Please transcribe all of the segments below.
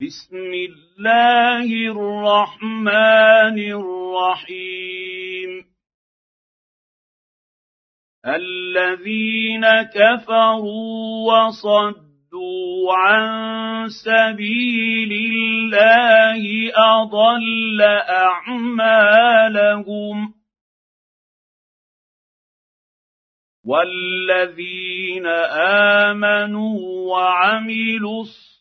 بسم الله الرحمن الرحيم. الذين كفروا وصدوا عن سبيل الله أضل أعمالهم. والذين آمنوا وعملوا الصالحات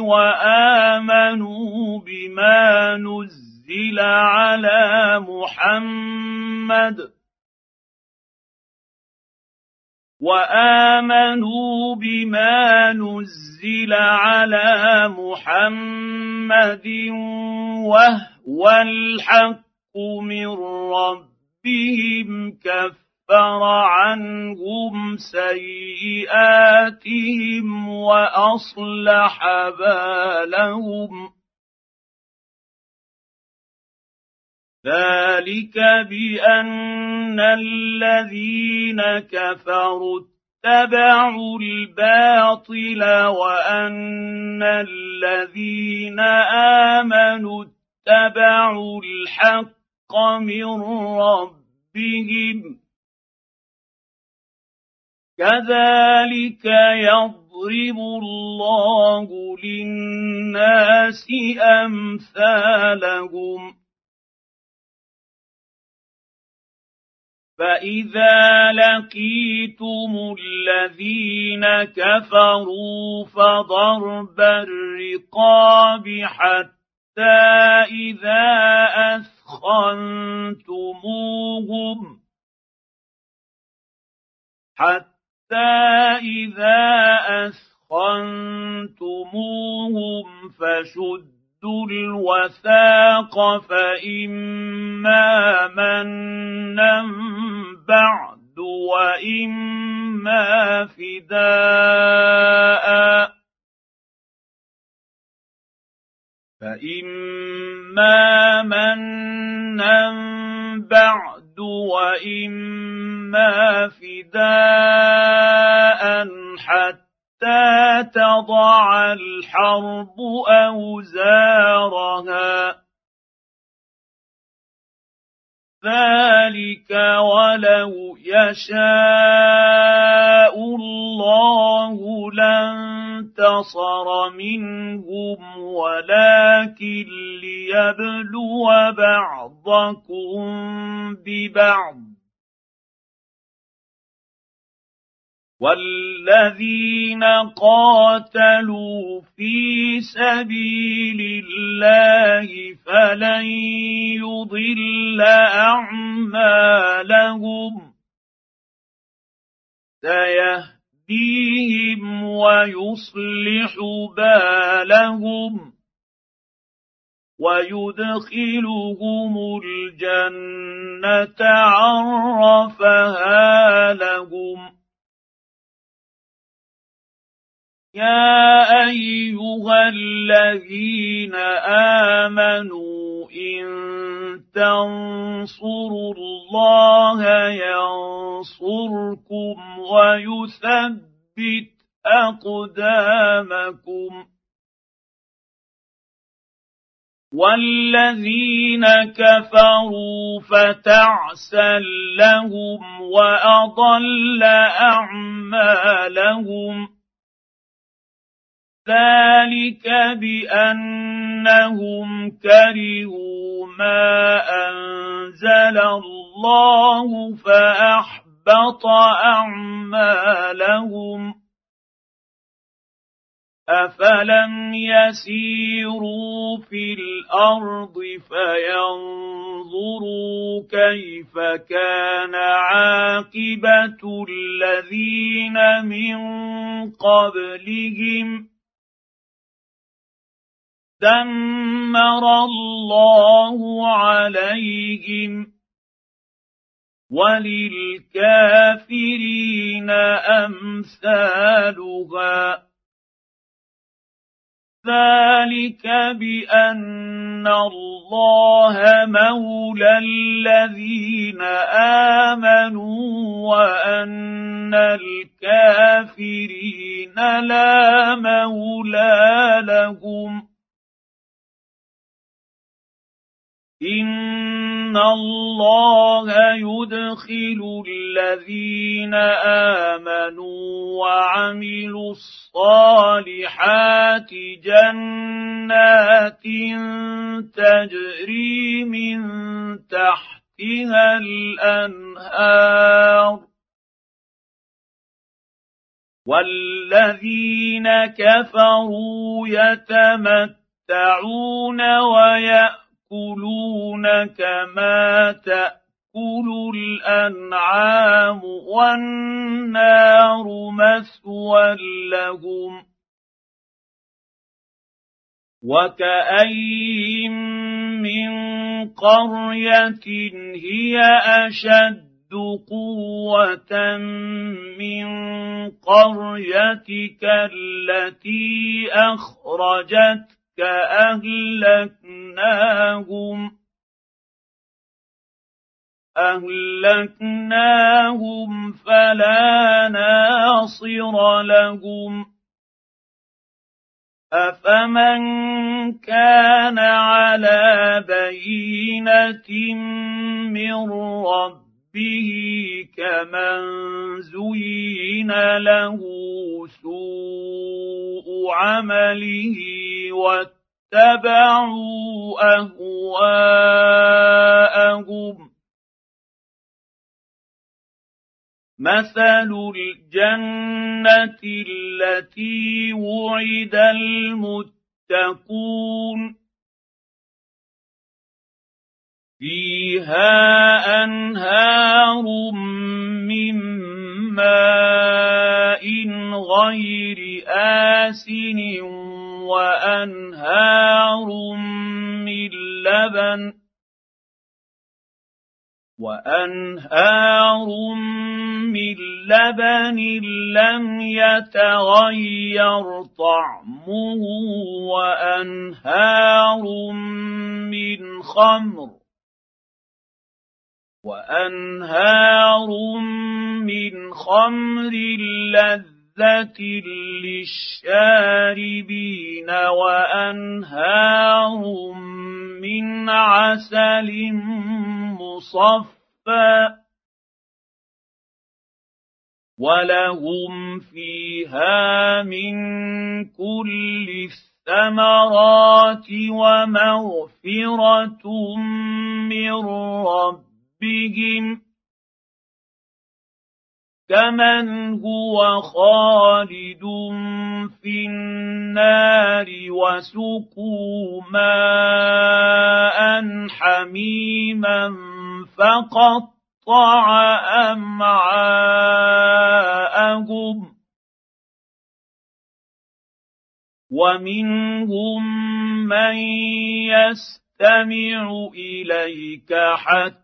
وامنوا بما نزل على محمد وامنوا بما نزل على محمد وهو الحق من ربهم كفر عنهم سيئاتهم وأصلح بالهم. ذلك بأن الذين كفروا اتبعوا الباطل وأن الذين آمنوا اتبعوا الحق من ربهم. كذلك يضرب الله للناس أمثالهم. فإذا لقيتم الذين كفروا فضرب الرقاب حتى إذا أثخنتموهم حتى اذا اثخنتموهم فشدوا الوثاق فإما منا بعد وإما فداء فإما منا بعد وإما فداء حتى تضع الحرب اوزارها. ذلك ولو يشاء الله لانتصر منهم ولكن ليبلو بعضكم ببعض. والذين قاتلوا في سبيل الله فلن يضل اعمالهم. سيهديهم ويصلح بالهم ويدخلهم الجنة عرفها لهم. يا أيها الذين آمنوا إن تنصروا الله ينصركم ويثبت أقدامكم والذين كفروا فتعسا لهم وأضل أعمالهم ذلك بأنهم كرهوا ما أنزل الله فأحبط أعمالهم. افلم يسيروا في الأرض فينظروا كيف كان عاقبه الذين من قبلهم دمر الله عليهم وللكافرين أمثالها. ذلك بأن الله مولى الذين آمنوا وأن الكافرين لا مولى لهم. ان الله يدخل الذين امنوا وعملوا الصالحات جنات تجري من تحتها الانهار والذين كفروا يتمتعون ويأكلون يأكلون كما تأكل الأنعام والنار مثوى لهم وكأين من قرية هي أشد قوة من قريتك التي اخرجت أهلكناهم. أهلكناهم فلا ناصر لهم. أفمن كان على بينة من رب به كمن زين له سوء عمله واتبعوا أهواءهم. مثل الجنة التي وعد المتقون. فيها أنهار من ماء غير آسن وأنهار من لبن وأنهار من لبن لم يتغير طعمه وأنهار من خمر وانهار من خمر لذه للشاربين وانهار من عسل مصفى ولهم فيها من كل الثمرات ومغفره من رب ربهم كمن هو خالد في النار وسقوا ماء حميما فقطع امعاءهم ومنهم من يستمع اليك حتى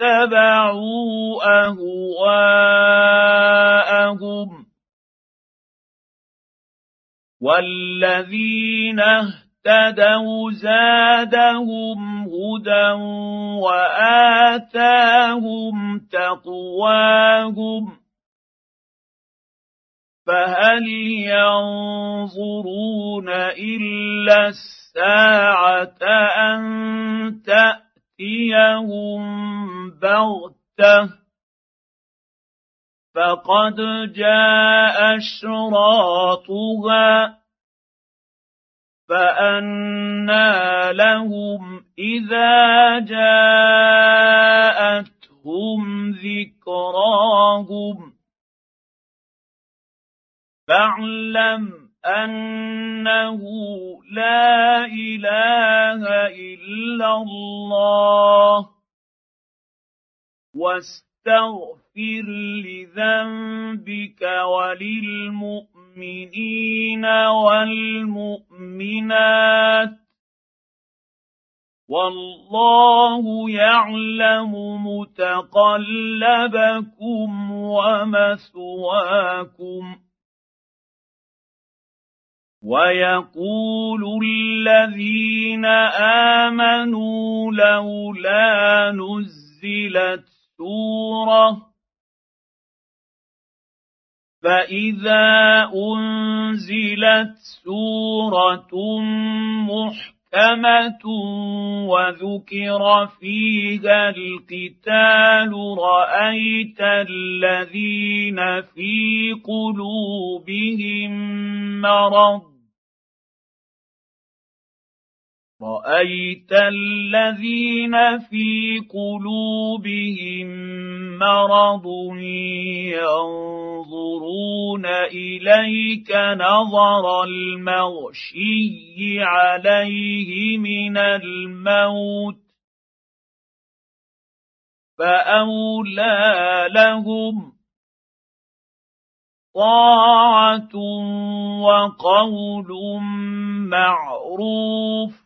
اتبعوا أهواءهم والذين اهتدوا زادهم هدى وآتاهم تقواهم فهل ينظرون إلا الساعة أن تاتي تأتيهم بغته فقد جاء أشراطها فانى لهم إذا جاءتهم ذكراهم. فاعلم أنه لا إله واستغفر لذنبك وللمؤمنين والمؤمنات والله يعلم متقلبكم ومثواكم ويقول الذين آمنوا لولا نزلت سوره فاذا انزلت سوره محكمه محكمه وذكر فيها القتال رايت الذين في قلوبهم مرض رأيت الذين في قلوبهم مرض ينظرون إليك نظر المغشي عليه من الموت فأولى لهم طاعة وقول معروف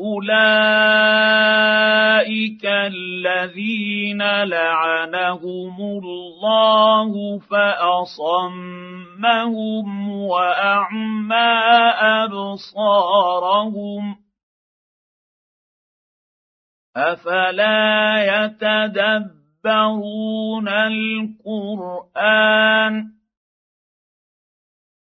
اولئك الذين لعنهم الله فاصمهم واعمى ابصارهم افلا يتدبرون القران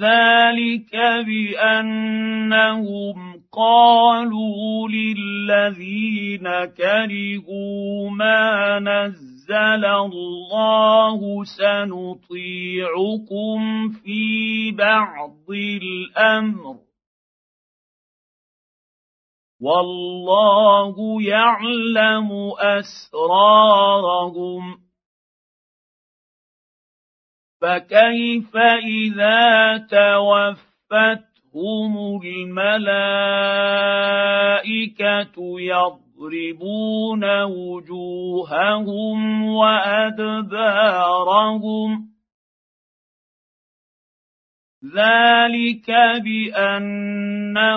ذلك بانهم قالوا للذين كرهوا ما نزل الله سنطيعكم في بعض الامر والله يعلم اسرارهم فكيف إذا توفتهم الملائكة يضربون وجوههم وأدبارهم؟ ذلك بأنهم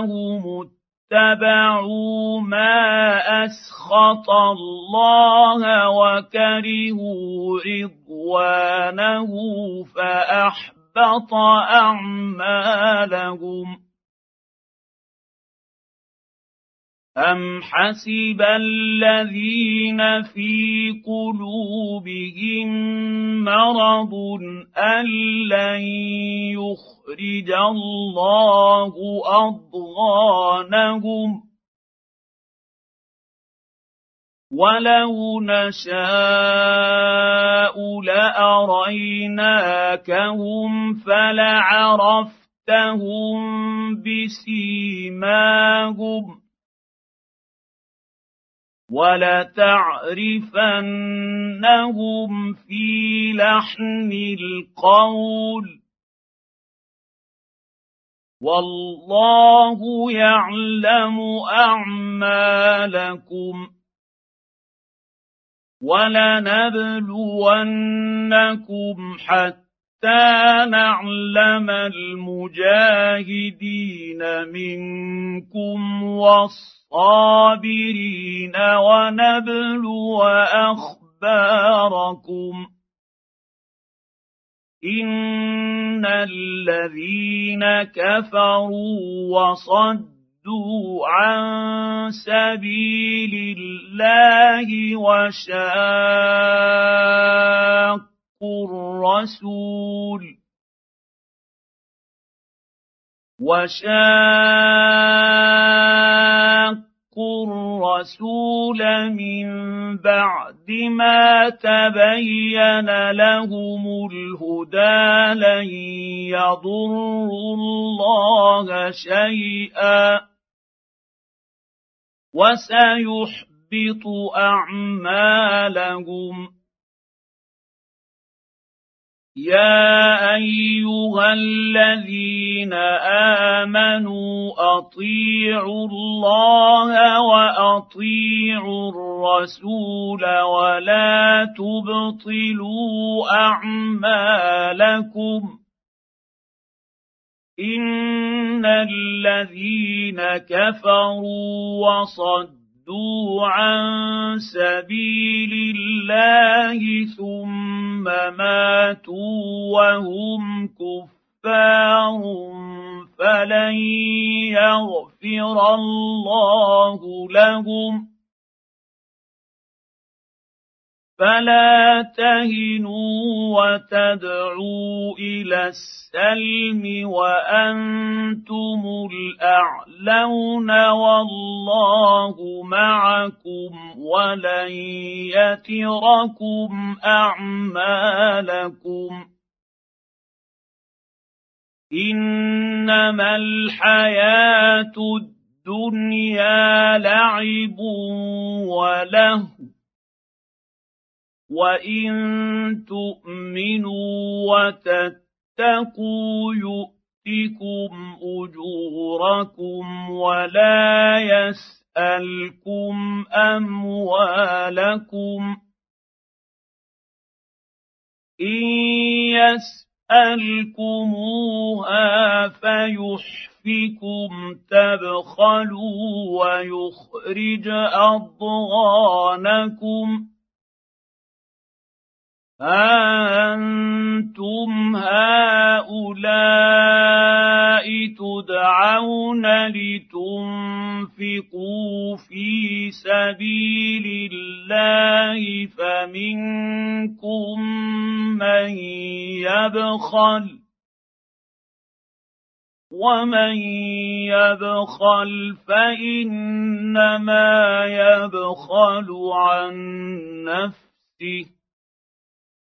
اتبعوا ما أسخط الله وكرهوا رضوانه فأحبط أعمالهم أم حسب الذين في قلوبهم مرض أن لن يخرج الله أضغانهم ولو نشاء لأريناكهم فلعرفتهم بسيماهم ولتعرفنهم في لحن القول. والله يعلم أعمالكم. ولنبلونكم حتى نعلم المجاهدين منكم والصالحين الصابرين ونبلو أخباركم. إن الذين كفروا وصدوا عن سبيل الله وشاقوا الرسول وشاقوا الرسول من بعد ما تبين لهم الهدى لن يضروا الله شيئا وسيحبط اعمالهم يا ايها الذين امنوا اطيعوا الله واطيعوا الرسول ولا تبطلوا اعمالكم ان الذين كفروا وصدوا صدوا عن سبيل الله ثم ماتوا وهم كفار فلن يغفر الله لهم فلا تهنوا وتدعوا إلى السلم وأنتم الأعلون والله معكم ولن يتركم أعمالكم إنما الحياة الدنيا لعب ولهو وان تؤمنوا وتتقوا يؤتكم اجوركم ولا يسالكم اموالكم ان يسالكموها فيحفكم تبخلوا ويخرج اضغانكم أنتم هؤلاء تدعون لتنفقوا في سبيل الله فمنكم من يبخل ومن يبخل فانما يبخل عن نفسه